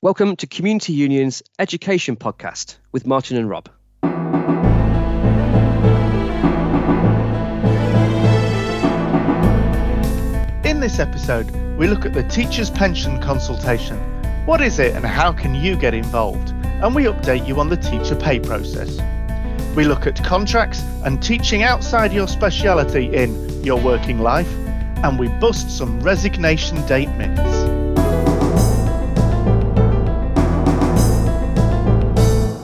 Welcome to Community Union's Education Podcast with Martin and Rob. In this episode, we look at the Teachers' Pension Consultation. What is it and how can you get involved? And we update you on the teacher pay process. We look at contracts and teaching outside your speciality in your working life, and we bust some resignation date myths.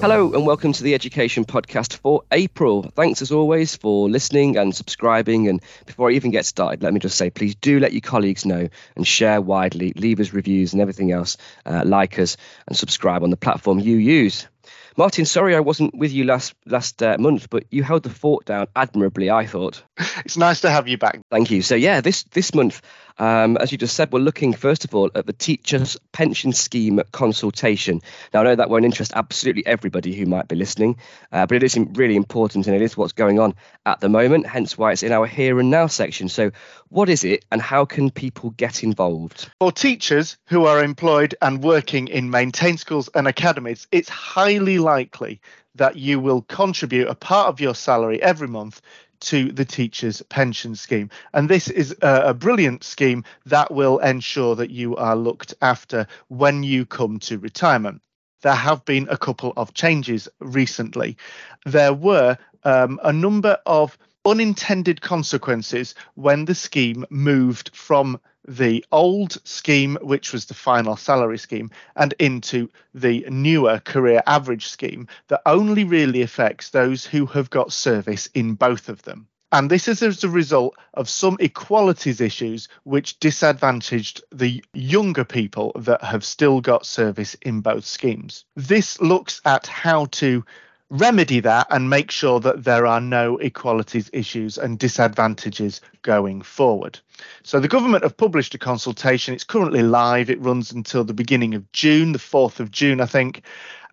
Hello and welcome to the Education Podcast for April. Thanks as always for listening and subscribing. And before I even get started, let me just say please do let your colleagues know and share widely, leave us reviews and everything else, uh, like us and subscribe on the platform you use. Martin, sorry I wasn't with you last last uh, month, but you held the fort down admirably. I thought. It's nice to have you back. Thank you. So yeah, this this month, um, as you just said, we're looking first of all at the teachers' pension scheme consultation. Now I know that won't interest absolutely everybody who might be listening, uh, but it is really important and it is what's going on at the moment. Hence why it's in our here and now section. So what is it, and how can people get involved? For teachers who are employed and working in maintained schools and academies, it's highly likely that you will contribute a part of your salary every month to the teachers' pension scheme. And this is a, a, brilliant scheme that will ensure that you are looked after when you come to retirement. There have been a couple of changes recently. There were um, a number of unintended consequences when the scheme moved from the old scheme, which was the final salary scheme, and into the newer career average scheme that only really affects those who have got service in both of them. And this is as a result of some equalities issues which disadvantaged the younger people that have still got service in both schemes. This looks at how to remedy that and make sure that there are no equalities issues and disadvantages going forward. So the government have published a consultation. It's currently live. It runs until the beginning of June, the 4th of June, I think.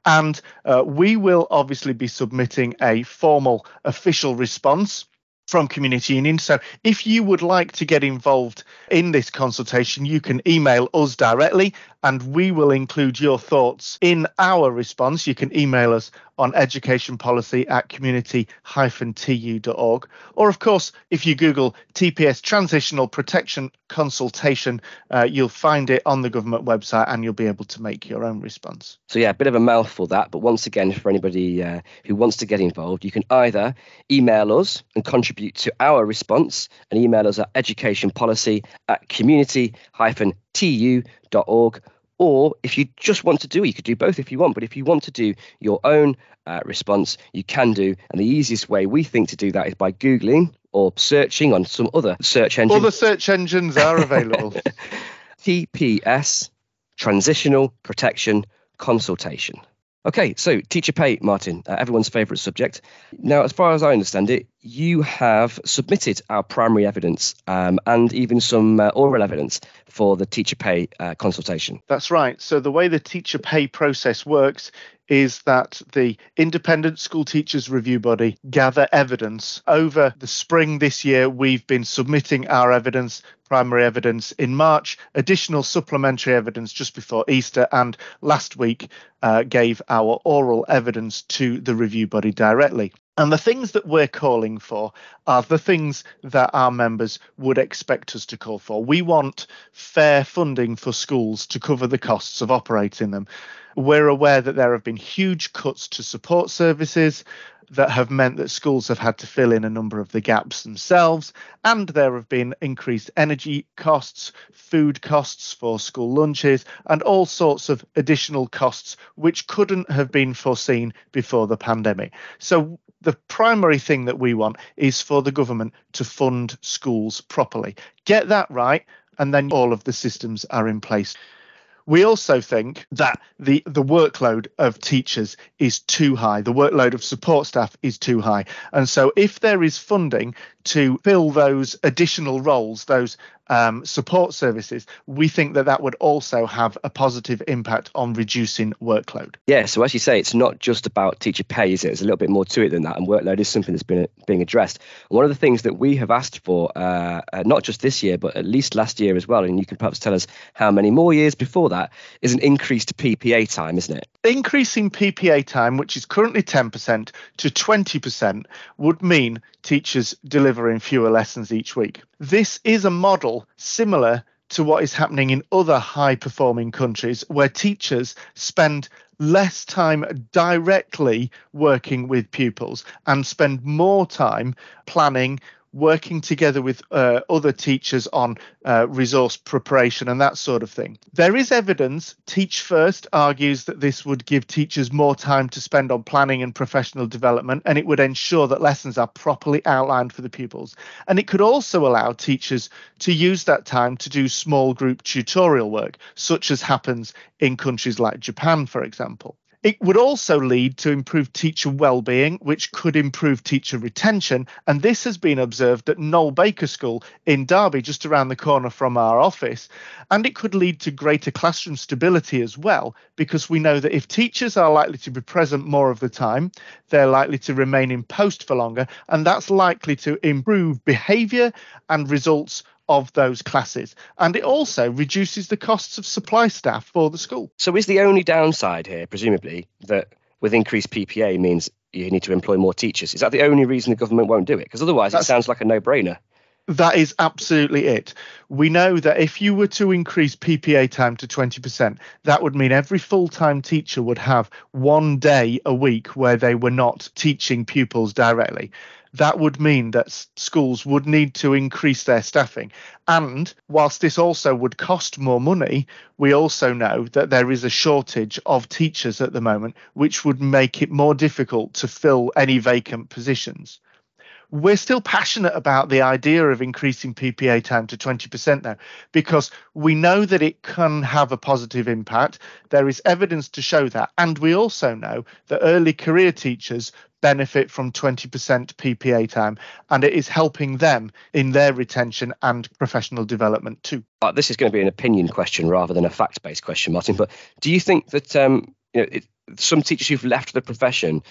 And uh, we will obviously be submitting a formal official response from Community Union. So if you would like to get involved in this consultation, you can email us directly and we will include your thoughts in our response. You can email us on education policy at community-tu.org. Or, of course, if you Google TPS Transitional Protection Consultation, uh, you'll find it on the government website and you'll be able to make your own response. So, yeah, a bit of a mouthful that. But once again, for anybody uh, who wants to get involved, you can either email us and contribute to our response and email us at educationpolicy at community-tu.org or if you just want to do it, you could do both if you want. But if you want to do your own uh, response, you can do. And the easiest way we think to do that is by Googling or searching on some other search engine. Other search engines are available. TPS, Transitional Protection Consultation. Okay, so teacher pay, Martin, uh, everyone's favourite subject. Now, as far as I understand it, you have submitted our primary evidence um, and even some uh, oral evidence for the teacher pay uh, consultation. That's right. So, the way the teacher pay process works is that the Independent School Teachers Review Body gather evidence. Over the spring this year, we've been submitting our evidence, primary evidence in March, additional supplementary evidence just before Easter, and last week uh, gave our oral evidence to the review body directly. And the things that we're calling for are the things that our members would expect us to call for. We want fair funding for schools to cover the costs of operating them. We're aware that there have been huge cuts to support services that have meant that schools have had to fill in a number of the gaps themselves, and there have been increased energy costs, food costs for school lunches, and all sorts of additional costs which couldn't have been foreseen before the pandemic. So, the primary thing that we want is for the government to fund schools properly. Get that right, and then all of the systems are in place. We also think that the, the workload of teachers is too high. The workload of support staff is too high. And so, if there is funding to fill those additional roles, those um, support services, we think that that would also have a positive impact on reducing workload. Yeah, so as you say, it's not just about teacher pay, is it? There's a little bit more to it than that, and workload is something that's been being addressed. And one of the things that we have asked for, uh, uh, not just this year, but at least last year as well, and you can perhaps tell us how many more years before that, is an increased PPA time, isn't it? Increasing PPA time, which is currently 10% to 20%, would mean teachers delivering fewer lessons each week. This is a model similar to what is happening in other high performing countries where teachers spend less time directly working with pupils and spend more time planning working together with uh, other teachers on uh, resource preparation and that sort of thing. There is evidence. Teach First argues that this would give teachers more time to spend on planning and professional development, and it would ensure that lessons are properly outlined for the pupils. And it could also allow teachers to use that time to do small group tutorial work, such as happens in countries like Japan, for example. It would also lead to improved teacher well-being, which could improve teacher retention. And this has been observed at Noel Baker School in Derby, just around the corner from our office. And it could lead to greater classroom stability as well, because we know that if teachers are likely to be present more of the time, they're likely to remain in post for longer, and that's likely to improve behaviour and results of those classes. And it also reduces the costs of supply staff for the school. So, is the only downside here, presumably, that with increased PPA means you need to employ more teachers? Is that the only reason the government won't do it? Because otherwise, That's, it sounds like a no brainer. That is absolutely it. We know that if you were to increase PPA time to 20%, that would mean every full time teacher would have one day a week where they were not teaching pupils directly that would mean that schools would need to increase their staffing. And whilst this also would cost more money, we also know that there is a shortage of teachers at the moment, which would make it more difficult to fill any vacant positions we're still passionate about the idea of increasing PPA time to 20% now because we know that it can have a positive impact. There is evidence to show that. And we also know that early career teachers benefit from 20% PPA time and it is helping them in their retention and professional development too. Uh, this is going to be an opinion question rather than a fact based question, Martin. But do you think that um, you know, it, some teachers who've left the profession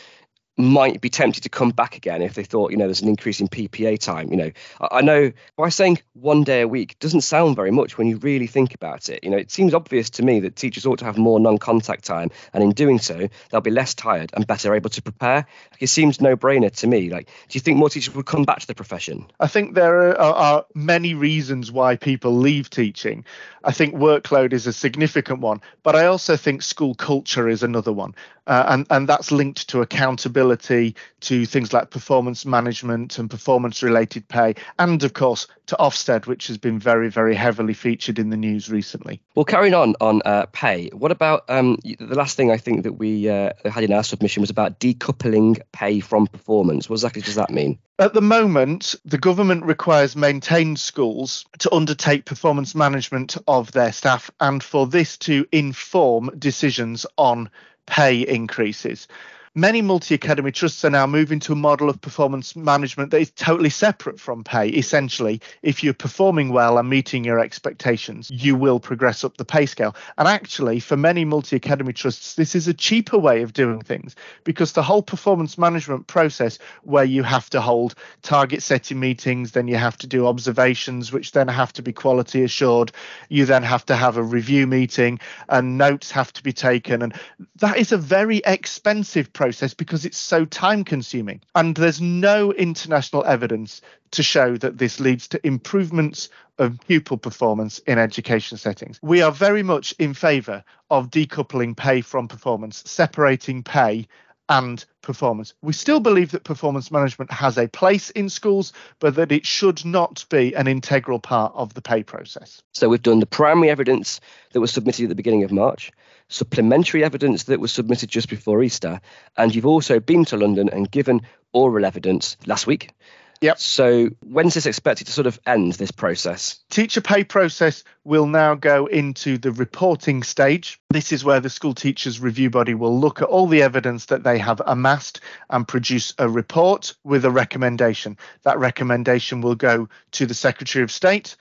might be tempted to come back again if they thought, you know, there's an increase in PPA time. You know, I know by saying one day a week doesn't sound very much when you really think about it. You know, it seems obvious to me that teachers ought to have more non-contact time, and in doing so, they'll be less tired and better able to prepare. Like, it seems no-brainer to me. Like, do you think more teachers would come back to the profession? I think there are, are many reasons why people leave teaching. I think workload is a significant one, but I also think school culture is another one, uh, and and that's linked to accountability, to things like performance management and performance-related pay, and of course to Ofsted, which has been very very heavily featured in the news recently. Well, carrying on on uh, pay, what about um, the last thing I think that we uh, had in our submission was about decoupling pay from performance. What exactly does that mean? At the moment, the government requires maintained schools to undertake performance management of their staff and for this to inform decisions on pay increases many multi academy trusts are now moving to a model of performance management that is totally separate from pay. Essentially, if you're performing well and meeting your expectations, you will progress up the pay scale. And actually, for many multi academy trusts, this is a cheaper way of doing things because the whole performance management process, where you have to hold target setting meetings, then you have to do observations, which then have to be quality assured, you then have to have a review meeting, and notes have to be taken. And that is a very expensive process because it's so time consuming. And there's no international evidence to show that this leads to improvements of pupil performance in education settings. We are very much in favour of decoupling pay from performance, separating pay and performance. We still believe that performance management has a place in schools, but that it should not be an integral part of the pay process. So we've done the primary evidence that was submitted at the beginning of March supplementary evidence that was submitted just before Easter, and you've also been to London and given oral evidence last week. Yep. So when's this expected to sort of end this process? Teacher pay process will now go into the reporting stage. This is where the school teachers review body will look at all the evidence that they have amassed and produce a report with a recommendation. That recommendation will go to the Secretary of State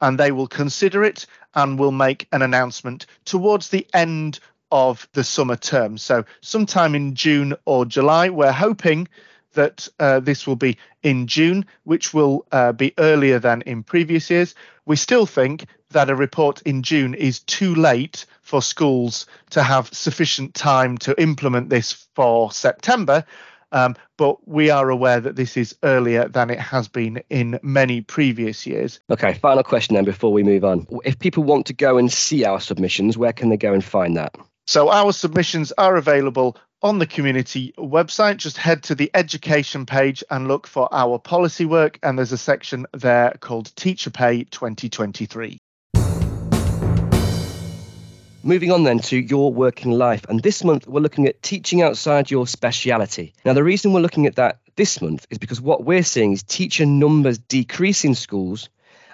and they will consider it and will make an announcement towards the end of the summer term. So, sometime in June or July, we're hoping that uh, this will be in June, which will uh, be earlier than in previous years. We still think that a report in June is too late for schools to have sufficient time to implement this for September. Um, but we are aware that this is earlier than it has been in many previous years. Okay, final question then before we move on. If people want to go and see our submissions, where can they go and find that? So our submissions are available on the community website. Just head to the education page and look for our policy work, and there's a section there called Teacher Pay 2023. Moving on then to your working life. And this month we're looking at teaching outside your speciality. Now, the reason we're looking at that this month is because what we're seeing is teacher numbers decrease in schools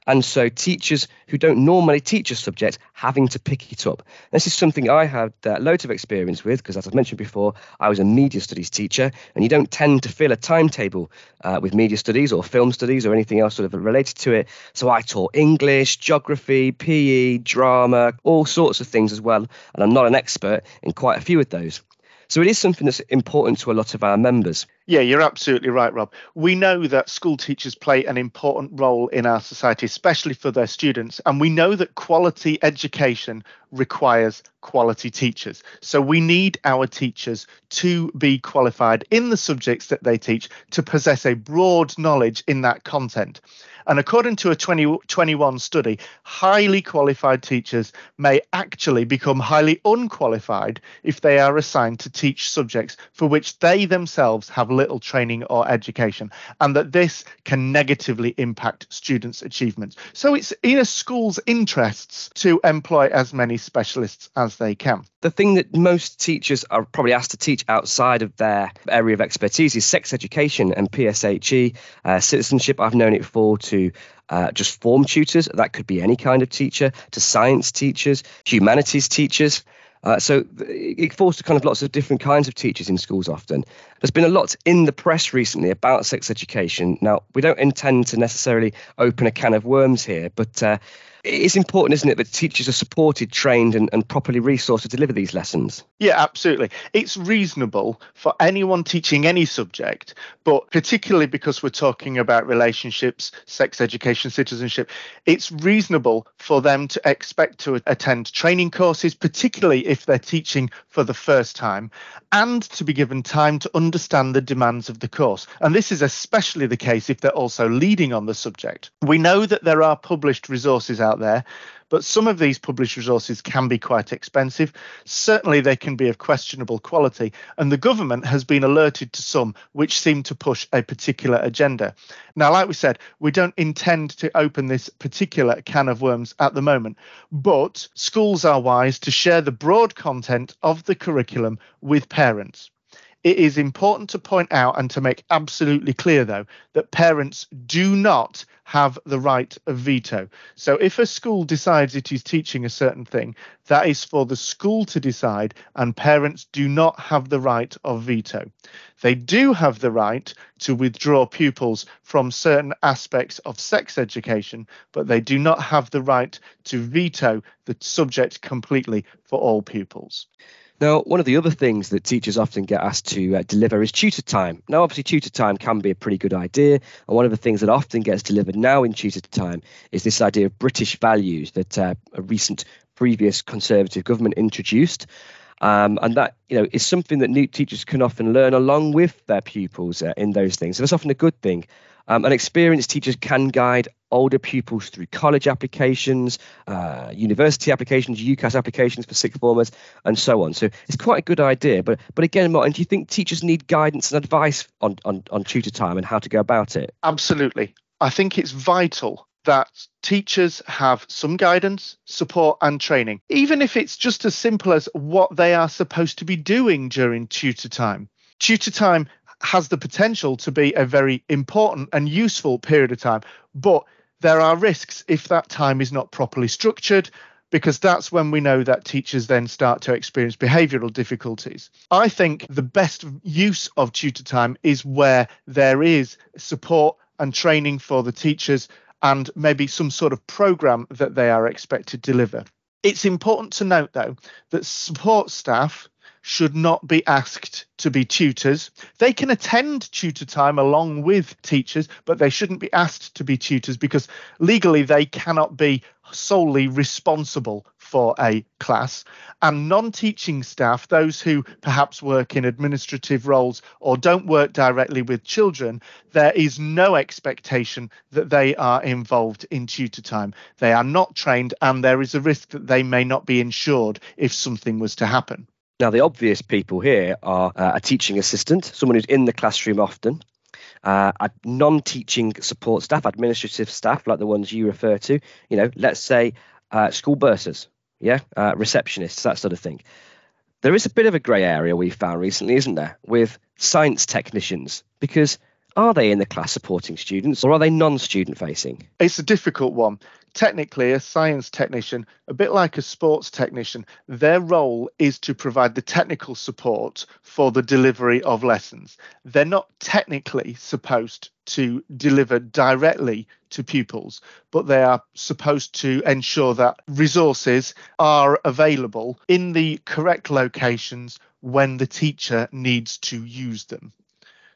and so teachers who don't normally teach a subject having to pick it up. This is something I had uh, loads of experience with because, as I've mentioned before, I was a media studies teacher, and you don't tend to fill a timetable uh, with media studies or film studies or anything else sort of related to it. So I taught English, geography, PE, drama, all sorts of things as well, and I'm not an expert in quite a few of those. So it is something that's important to a lot of our members. Yeah, you're absolutely right, Rob. We know that school teachers play an important role in our society, especially for their students. And we know that quality education requires quality teachers. So we need our teachers to be qualified in the subjects that they teach, to possess a broad knowledge in that content. And according to a 2021 study, highly qualified teachers may actually become highly unqualified if they are assigned to teach subjects for which they themselves have little training or education, and that this can negatively impact students' achievements. So it's in a school's interests to employ as many specialists as they can. The thing that most teachers are probably asked to teach outside of their area of expertise is sex education and PSHE, uh, citizenship. I've known it for to to uh, just form tutors, that could be any kind of teacher, to science teachers, humanities teachers. Uh, so it to kind of lots of different kinds of teachers in schools often. There's been a lot in the press recently about sex education. Now, we don't intend to necessarily open a can of worms here, but uh, it's important, isn't it, that teachers are supported, trained, and, and properly resourced to deliver these lessons? Yeah, absolutely. It's reasonable for anyone teaching any subject, but particularly because we're talking about relationships, sex education, citizenship, it's reasonable for them to expect to attend training courses, particularly if they're teaching for the first time, and to be given time to understand the demands of the course. And this is especially the case if they're also leading on the subject. We know that there are published resources out out there. But some of these published resources can be quite expensive. Certainly, they can be of questionable quality. And the government has been alerted to some which seem to push a particular agenda. Now, like we said, we don't intend to open this particular can of worms at the moment, but schools are wise to share the broad content of the curriculum with parents. It is important to point out and to make absolutely clear, though, that parents do not have the right of veto. So if a school decides it is teaching a certain thing, that is for the school to decide, and parents do not have the right of veto. They do have the right to withdraw pupils from certain aspects of sex education, but they do not have the right to veto the subject completely for all pupils. Now, one of the other things that teachers often get asked to uh, deliver is tutor time. Now, obviously, tutor time can be a pretty good idea. And one of the things that often gets delivered now in tutor time is this idea of British values that uh, a recent previous Conservative government introduced. Um, and that you know is something that new teachers can often learn along with their pupils uh, in those things. So that's often a good thing. Um, and experienced teachers can guide older pupils through college applications, uh, university applications, UCAS applications for sixth formers, and so on. So it's quite a good idea. But but again, Martin, do you think teachers need guidance and advice on, on, on tutor time and how to go about it? Absolutely. I think it's vital that teachers have some guidance, support, and training, even if it's just as simple as what they are supposed to be doing during tutor time. Tutor time has the potential to be a very important and useful period of time, but there are risks if that time is not properly structured because that's when we know that teachers then start to experience behavioral difficulties. I think the best use of tutor time is where there is support and training for the teachers and maybe some sort of program that they are expected to deliver. It's important to note, though, that support staff should not be asked to be tutors. They can attend tutor time along with teachers, but they shouldn't be asked to be tutors because legally they cannot be solely responsible for a class. And non teaching staff, those who perhaps work in administrative roles or don't work directly with children, there is no expectation that they are involved in tutor time. They are not trained, and there is a risk that they may not be insured if something was to happen. Now, the obvious people here are uh, a teaching assistant, someone who's in the classroom often, uh, a non-teaching support staff, administrative staff like the ones you refer to. You know, let's say uh, school bursars, yeah, uh, receptionists, that sort of thing. There is a bit of a grey area we found recently, isn't there, with science technicians because are they in the class supporting students or are they non student facing? It's a difficult one. Technically, a science technician, a bit like a sports technician, their role is to provide the technical support for the delivery of lessons. They're not technically supposed to deliver directly to pupils, but they are supposed to ensure that resources are available in the correct locations when the teacher needs to use them.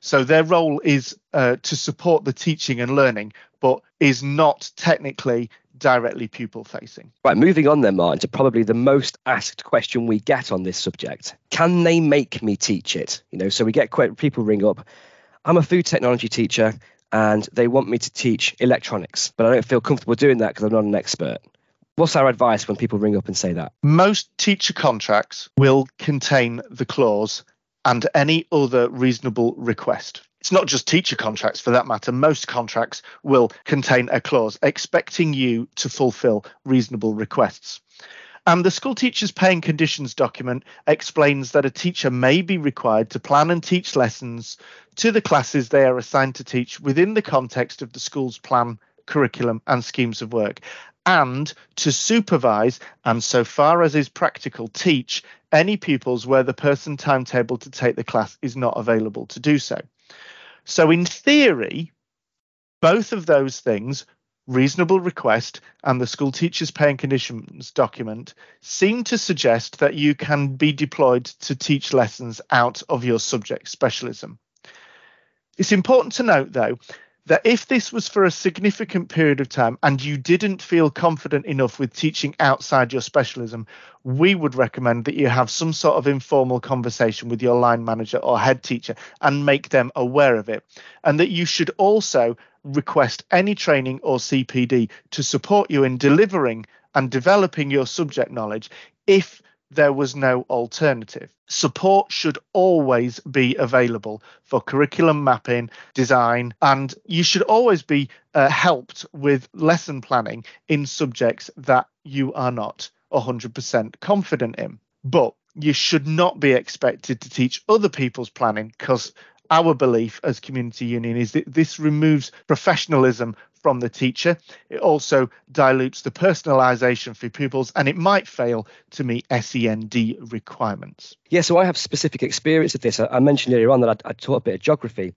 So their role is uh, to support the teaching and learning, but is not technically directly pupil facing. Right, moving on then, Martin, to probably the most asked question we get on this subject. Can they make me teach it? You know, so we get quite people ring up. I'm a food technology teacher and they want me to teach electronics, but I don't feel comfortable doing that because I'm not an expert. What's our advice when people ring up and say that? Most teacher contracts will contain the clause and any other reasonable request. It's not just teacher contracts for that matter. Most contracts will contain a clause expecting you to fulfill reasonable requests. And the school teacher's paying conditions document explains that a teacher may be required to plan and teach lessons to the classes they are assigned to teach within the context of the school's plan, curriculum, and schemes of work, and to supervise and, so far as is practical, teach any pupils where the person timetable to take the class is not available to do so. So, in theory, both of those things, reasonable request and the school teacher's pay and conditions document, seem to suggest that you can be deployed to teach lessons out of your subject specialism. It's important to note, though, that if this was for a significant period of time and you didn't feel confident enough with teaching outside your specialism, we would recommend that you have some sort of informal conversation with your line manager or head teacher and make them aware of it. And that you should also request any training or CPD to support you in delivering and developing your subject knowledge if there was no alternative. Support should always be available for curriculum mapping, design, and you should always be uh, helped with lesson planning in subjects that you are not 100% confident in. But you should not be expected to teach other people's planning because our belief as community union is that this removes professionalism from the teacher. It also dilutes the personalisation for pupils and it might fail to meet SEND requirements. Yeah, so I have specific experience of this. I, mentioned earlier on that I, I taught a bit of geography.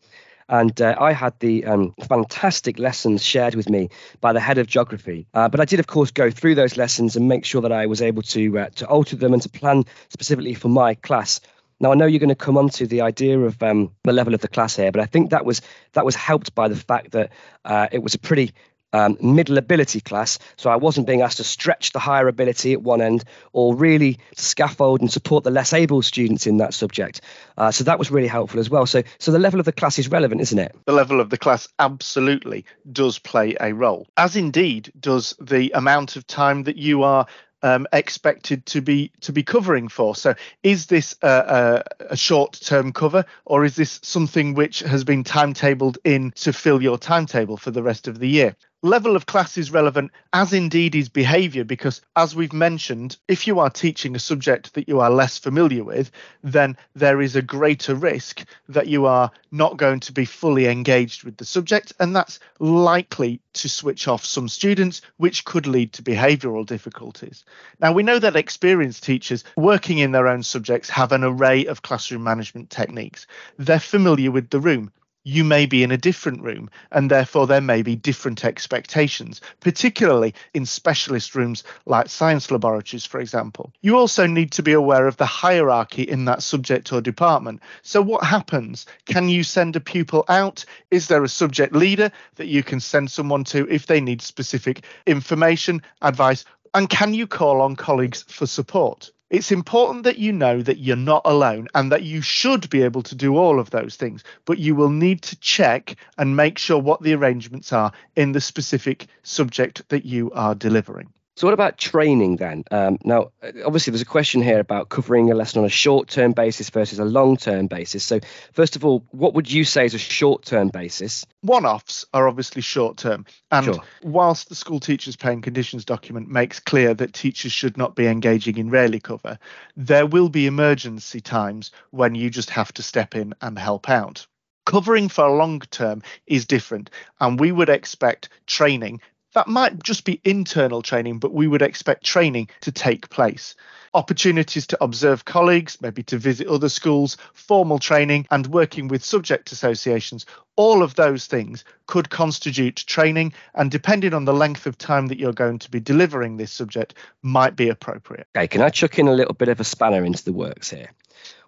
And uh, I had the um, fantastic lessons shared with me by the head of geography. Uh, but I did, of course, go through those lessons and make sure that I was able to uh, to alter them and to plan specifically for my class. Now I know you're going to come on to the idea of um, the level of the class here, but I think that was that was helped by the fact that uh, it was a pretty um, middle ability class, so I wasn't being asked to stretch the higher ability at one end or really scaffold and support the less able students in that subject. Uh, so that was really helpful as well. So, so the level of the class is relevant, isn't it? The level of the class absolutely does play a role, as indeed does the amount of time that you are um, expected to be to be covering for. So, is this a, a, a short-term cover, or is this something which has been timetabled in to fill your timetable for the rest of the year? Level of class is relevant, as indeed is behaviour, because as we've mentioned, if you are teaching a subject that you are less familiar with, then there is a greater risk that you are not going to be fully engaged with the subject, and that's likely to switch off some students, which could lead to behavioural difficulties. Now, we know that experienced teachers working in their own subjects have an array of classroom management techniques. They're familiar with the room you may be in a different room, and therefore there may be different expectations, particularly in specialist rooms like science laboratories, for example. You also need to be aware of the hierarchy in that subject or department. So, what happens? Can you send a pupil out? Is there a subject leader that you can send someone to if they need specific information, advice? And can you call on colleagues for support? It's important that you know that you're not alone and that you should be able to do all of those things, but you will need to check and make sure what the arrangements are in the specific subject that you are delivering. So, what about training then? Um, now, obviously, there's a question here about covering a lesson on a short term basis versus a long term basis. So, first of all, what would you say is a short term basis? One offs are obviously short term. And sure. whilst the school teachers' pay and conditions document makes clear that teachers should not be engaging in rarely cover, there will be emergency times when you just have to step in and help out. Covering for a long term is different, and we would expect training that might just be internal training, but we would expect training to take place. Opportunities to observe colleagues, maybe to visit other schools, formal training, and working with subject associations, all of those things could constitute training, and depending on the length of time that you're going to be delivering this subject, might be appropriate. Okay, can I chuck in a little bit of a spanner into the works here?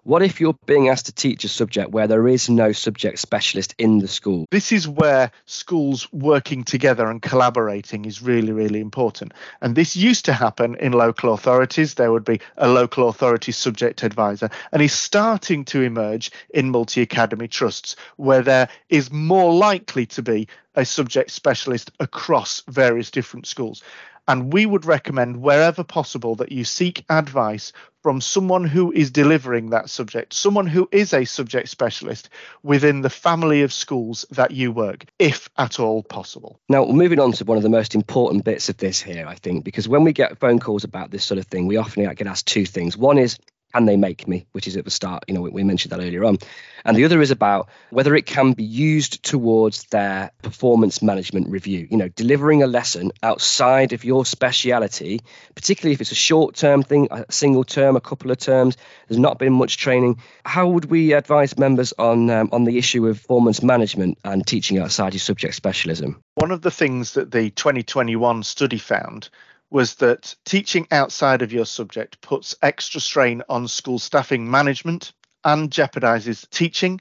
What if you're being asked to teach a subject where there is no subject specialist in the school? This is where schools working together and collaborating is really, really important. And this used to happen in local authorities. There would be a local authority subject advisor, and is starting to emerge in multi academy trusts where there is more likely to be a subject specialist across various different schools. And we would recommend, wherever possible, that you seek advice from someone who is delivering that subject, someone who is a subject specialist within the family of schools that you work, if at all possible. Now, moving on to one of the most important bits of this here, I think, because when we get phone calls about this sort of thing, we often get asked two things. One is, can they make me, which is at the start, you know, we mentioned that earlier on. And the other is about whether it can be used towards their performance management review, you know, delivering a lesson outside of your speciality, particularly if it's a short term thing, a single term, a couple of terms, there's not been much training. How would we advise members on, um, on the issue of performance management and teaching outside your subject specialism? One of the things that the 2021 study found was that teaching outside of your subject puts extra strain on school staffing management and jeopardizes teaching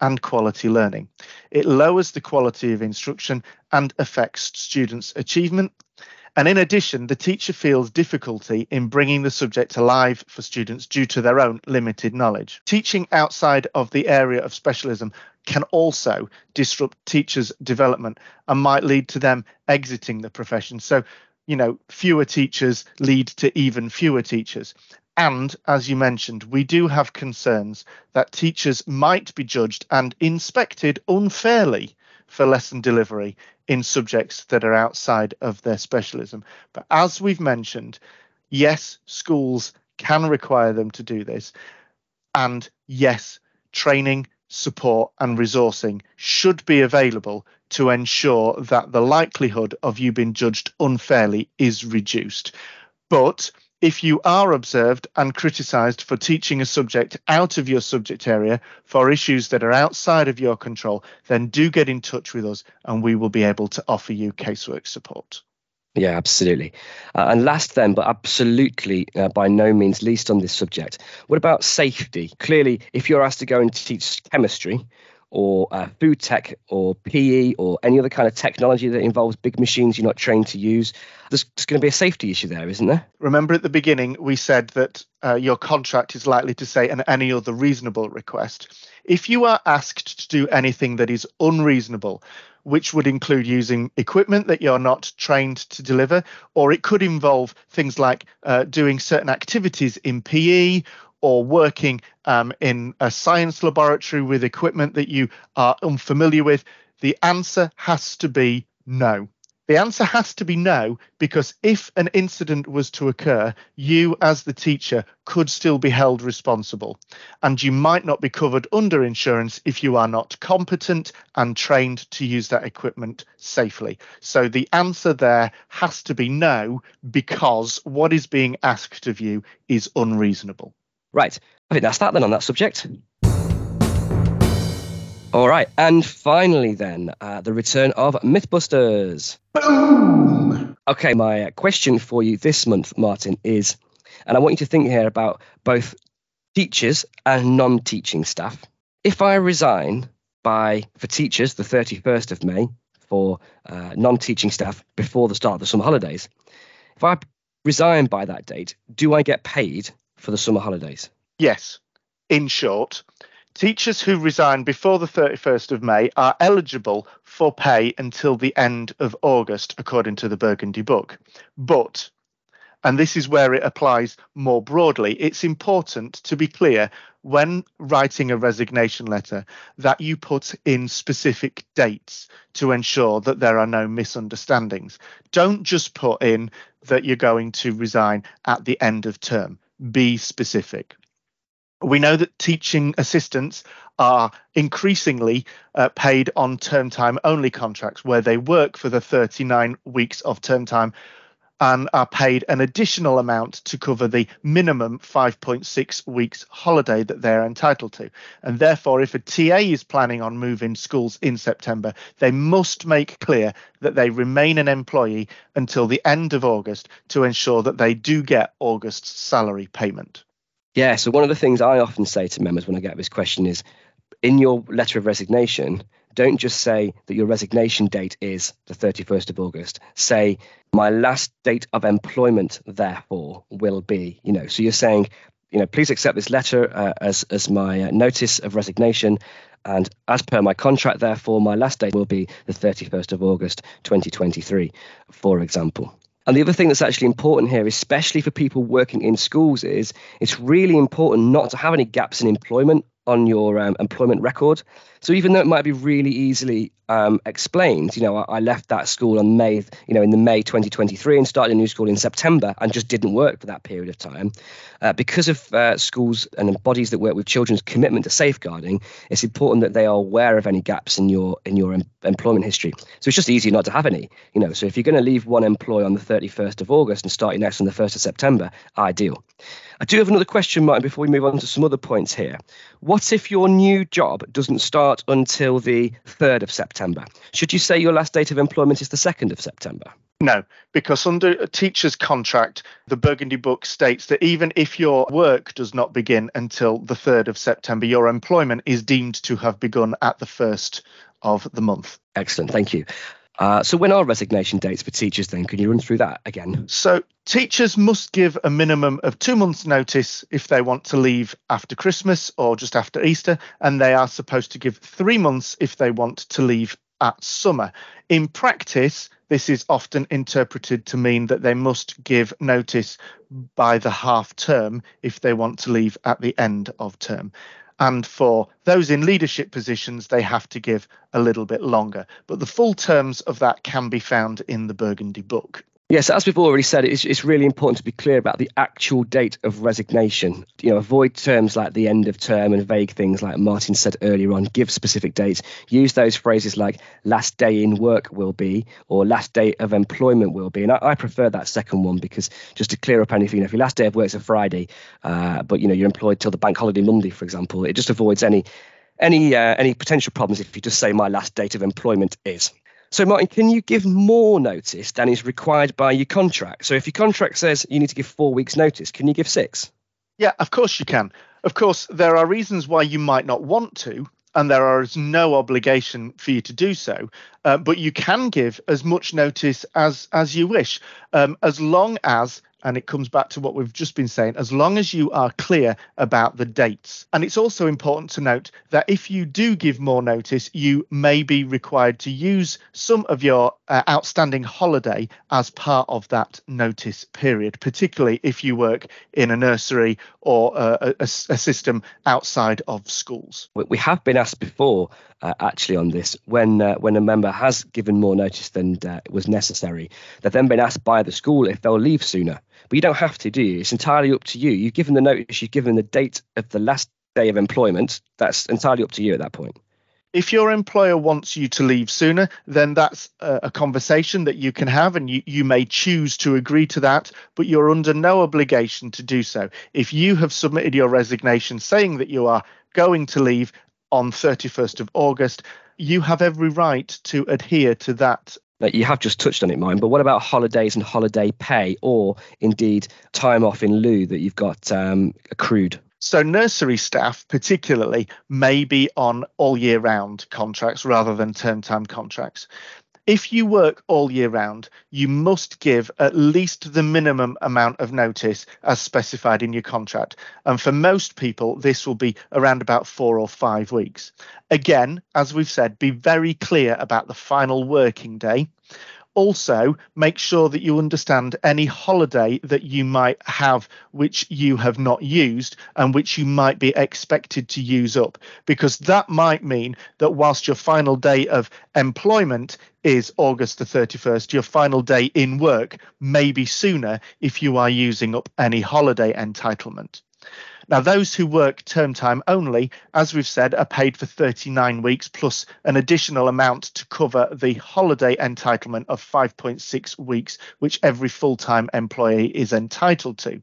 and quality learning. It lowers the quality of instruction and affects students' achievement. And in addition, the teacher feels difficulty in bringing the subject alive for students due to their own limited knowledge. Teaching outside of the area of specialism can also disrupt teachers' development and might lead to them exiting the profession. So, you know, fewer teachers lead to even fewer teachers. And as you mentioned, we do have concerns that teachers might be judged and inspected unfairly for lesson delivery in subjects that are outside of their specialism. But as we've mentioned, yes, schools can require them to do this. And yes, training, support, and resourcing should be available to ensure that the likelihood of you being judged unfairly is reduced. But if you are observed and criticised for teaching a subject out of your subject area for issues that are outside of your control, then do get in touch with us and we will be able to offer you casework support. Yeah, absolutely. Uh, and last, then, but absolutely uh, by no means least on this subject, what about safety? Clearly, if you're asked to go and teach chemistry, or uh, food tech or PE or any other kind of technology that involves big machines you're not trained to use, there's, there's going to be a safety issue there, isn't there? Remember at the beginning, we said that uh, your contract is likely to say an any other reasonable request. If you are asked to do anything that is unreasonable, which would include using equipment that you're not trained to deliver, or it could involve things like uh, doing certain activities in PE or working um, in a science laboratory with equipment that you are unfamiliar with? The answer has to be no. The answer has to be no, because if an incident was to occur, you as the teacher could still be held responsible. And you might not be covered under insurance if you are not competent and trained to use that equipment safely. So the answer there has to be no, because what is being asked of you is unreasonable. Right. I think that's that then on that subject. All right, and finally, then uh, the return of MythBusters. Boom! Okay, my question for you this month, Martin, is, and I want you to think here about both teachers and non-teaching staff. If I resign by for teachers the 31st of May, for uh, non-teaching staff before the start of the summer holidays, if I resign by that date, do I get paid for the summer holidays? Yes. In short, teachers who resign before the 31st of May are eligible for pay until the end of August, according to the Burgundy Book. But, and this is where it applies more broadly, it's important to be clear when writing a resignation letter that you put in specific dates to ensure that there are no misunderstandings. Don't just put in that you're going to resign at the end of term. Be specific. We know that teaching assistants are increasingly uh, paid on term time only contracts where they work for the 39 weeks of term time and are paid an additional amount to cover the minimum 5.6 weeks holiday that they're entitled to. And therefore, if a TA is planning on moving schools in September, they must make clear that they remain an employee until the end of August to ensure that they do get August's salary payment. Yeah, so one of the things I often say to members when I get this question is in your letter of resignation, don't just say that your resignation date is the 31st of August. Say, my last date of employment, therefore, will be, you know, so you're saying, you know, please accept this letter uh, as, as my uh, notice of resignation. And as per my contract, therefore, my last date will be the 31st of August, 2023, for example. And the other thing that's actually important here, especially for people working in schools, is it's really important not to have any gaps in employment on your um, employment record. So even though it might be really easily um, explained, you know, I, I, left that school on May, you know, in the May 2023 and started a new school in September and just didn't work for that period of time. Uh, because of uh, schools and bodies that work with children's commitment to safeguarding, it's important that they are aware of any gaps in your in your em- employment history. So it's just easier not to have any, you know. So if you're going to leave one employee on the 31st of August and start your next on the 1st of September, ideal. I do have another question, Martin, before we move on to some other points here. What if your new job doesn't start until the 3rd of September? Should you say your last date of employment is the 2nd of September? No, because under a teacher's contract, the Burgundy Book states that even if your work does not begin until the 3rd of September, your employment is deemed to have begun at the 1st of the month. Excellent, thank you. Uh, so, when are resignation dates for teachers then? Can you run through that again? So, teachers must give a minimum of two months' notice if they want to leave after Christmas or just after Easter, and they are supposed to give three months if they want to leave at summer. In practice, this is often interpreted to mean that they must give notice by the half term if they want to leave at the end of term. And for those in leadership positions, they have to give a little bit longer. But the full terms of that can be found in the Burgundy book. Yes, as we've already said, it's, it's really important to be clear about the actual date of resignation. You know, avoid terms like the end of term and vague things like Martin said earlier on. Give specific dates. Use those phrases like last day in work will be or last day of employment will be. And I, I prefer that second one because just to clear up anything, you know, if your last day of work is a Friday, uh, but you know you're employed till the bank holiday Monday, for example, it just avoids any any uh, any potential problems if you just say my last date of employment is. So, Martin, can you give more notice than is required by your contract? So, if your contract says you need to give four weeks' notice, can you give six? Yeah, of course you can. Of course, there are reasons why you might not want to, and there is no obligation for you to do so. Uh, but you can give as much notice as as you wish, um, as long as and it comes back to what we've just been saying, as long as you are clear about the dates. And it's also important to note that if you do give more notice, you may be required to use some of your uh, outstanding holiday as part of that notice period, particularly if you work in a nursery or a, a, a system outside of schools. We have been asked before uh, actually on this when uh, when a member has given more notice than uh, was necessary. They've then been asked by the school if they'll leave sooner, but you don't have to, do you? It's entirely up to you. You've given the notice, you've given the date of the last day of employment. That's entirely up to you at that point. If your employer wants you to leave sooner, then that's a, conversation that you can have, and you, you may choose to agree to that, but you're under no obligation to do so. If you have submitted your resignation saying that you are going to leave on 31st of August, you have every right to adhere to that. You have just touched on it, mine, but what about holidays and holiday pay, or indeed time off in lieu that you've got um, accrued? So, nursery staff, particularly, may be on all year round contracts rather than term time contracts if you work all year round, you must give at least the minimum amount of notice as specified in your contract. And for most people, this will be around about four or five weeks. Again, as we've said, be very clear about the final working day also make sure that you understand any holiday that you might have which you have not used and which you might be expected to use up because that might mean that whilst your final day of employment is August the 31st your final day in work maybe sooner if you are using up any holiday entitlement now, those who work term time only, as we've said, are paid for 39 weeks plus an additional amount to cover the holiday entitlement of 5.6 weeks, which every full time employee is entitled to.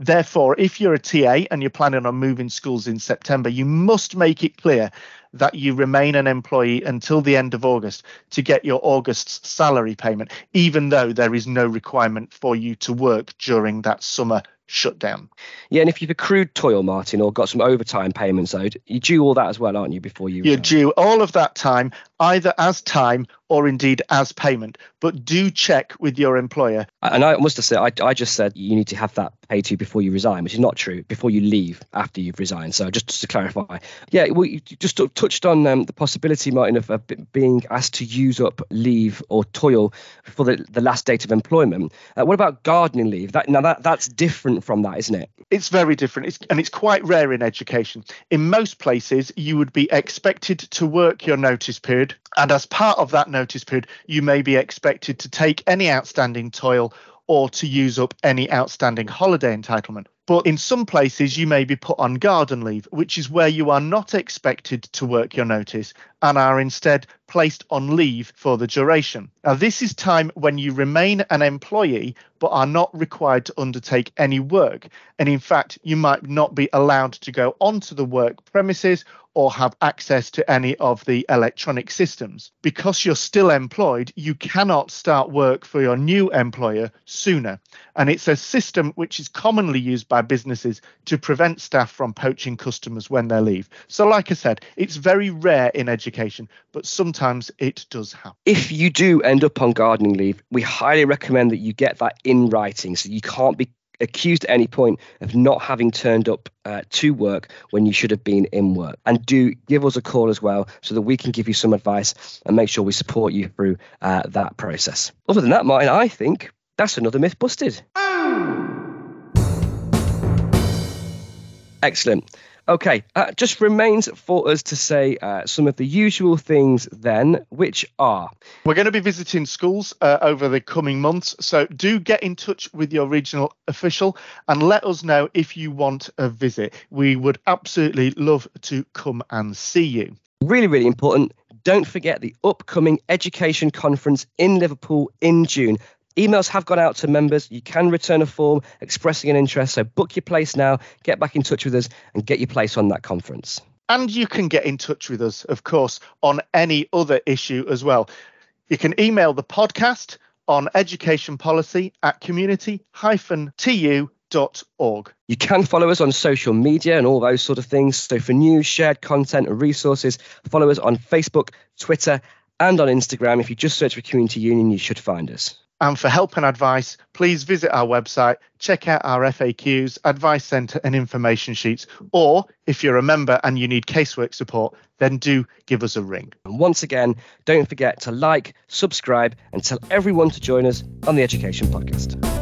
Therefore, if you're a TA and you're planning on moving schools in September, you must make it clear that you remain an employee until the end of August to get your August's salary payment, even though there is no requirement for you to work during that summer shut down. Yeah, and if you've accrued toil, Martin, or got some overtime payments owed, you due all that as well, aren't you, before you? You're due all of that time either as time or indeed as payment. But do check with your employer. And I must have said, I, I just said you need to have that paid to you before you resign, which is not true. Before you leave, after you've resigned. So just, just to clarify, yeah, we just touched on um, the possibility, Martin, of uh, being asked to use up leave or toil for the, the last date of employment. Uh, what about gardening leave? That now that that's different from that, isn't it? It's very different, it's, and it's quite rare in education. In most places, you would be expected to work your notice period and as part of that notice period, you may be expected to take any outstanding toil or to use up any outstanding holiday entitlement. But in some places, you may be put on garden leave, which is where you are not expected to work your notice and are instead placed on leave for the duration. Now, this is time when you remain an employee but are not required to undertake any work. And in fact, you might not be allowed to go onto the work premises or have access to any of the electronic systems. Because you're still employed, you cannot start work for your new employer sooner. And it's a system which is commonly used by businesses to prevent staff from poaching customers when they leave. So, like I said, it's very rare in education, but sometimes it does happen. If you do end up on gardening leave, we highly recommend that you get that in writing so you can't be accused at any point of not having turned up uh, to work when you should have been in work. And do give us a call as well so that we can give you some advice and make sure we support you through uh, that process. Other than that, Martin, I think that's another myth busted. Excellent. Okay, uh, just remains for us to say uh, some of the usual things then, which are. We're going to be visiting schools uh, over the coming months, so do get in touch with your regional official and let us know if you want a visit. We would absolutely love to come and see you. Really, really important. Don't forget the upcoming education conference in Liverpool in June. Emails have gone out to members. You can return a form expressing an interest. So book your place now, get back in touch with us, and get your place on that conference. And you can get in touch with us, of course, on any other issue as well. You can email the podcast on education policy at community-tu.org. You can follow us on social media and all those sort of things. So for news, shared content, and resources, follow us on Facebook, Twitter, and on Instagram. If you just search for Community Union, you should find us. And for help and advice, please visit our website, check out our FAQs, advice centre, and information sheets. Or if you're a member and you need casework support, then do give us a ring. And once again, don't forget to like, subscribe, and tell everyone to join us on the Education Podcast.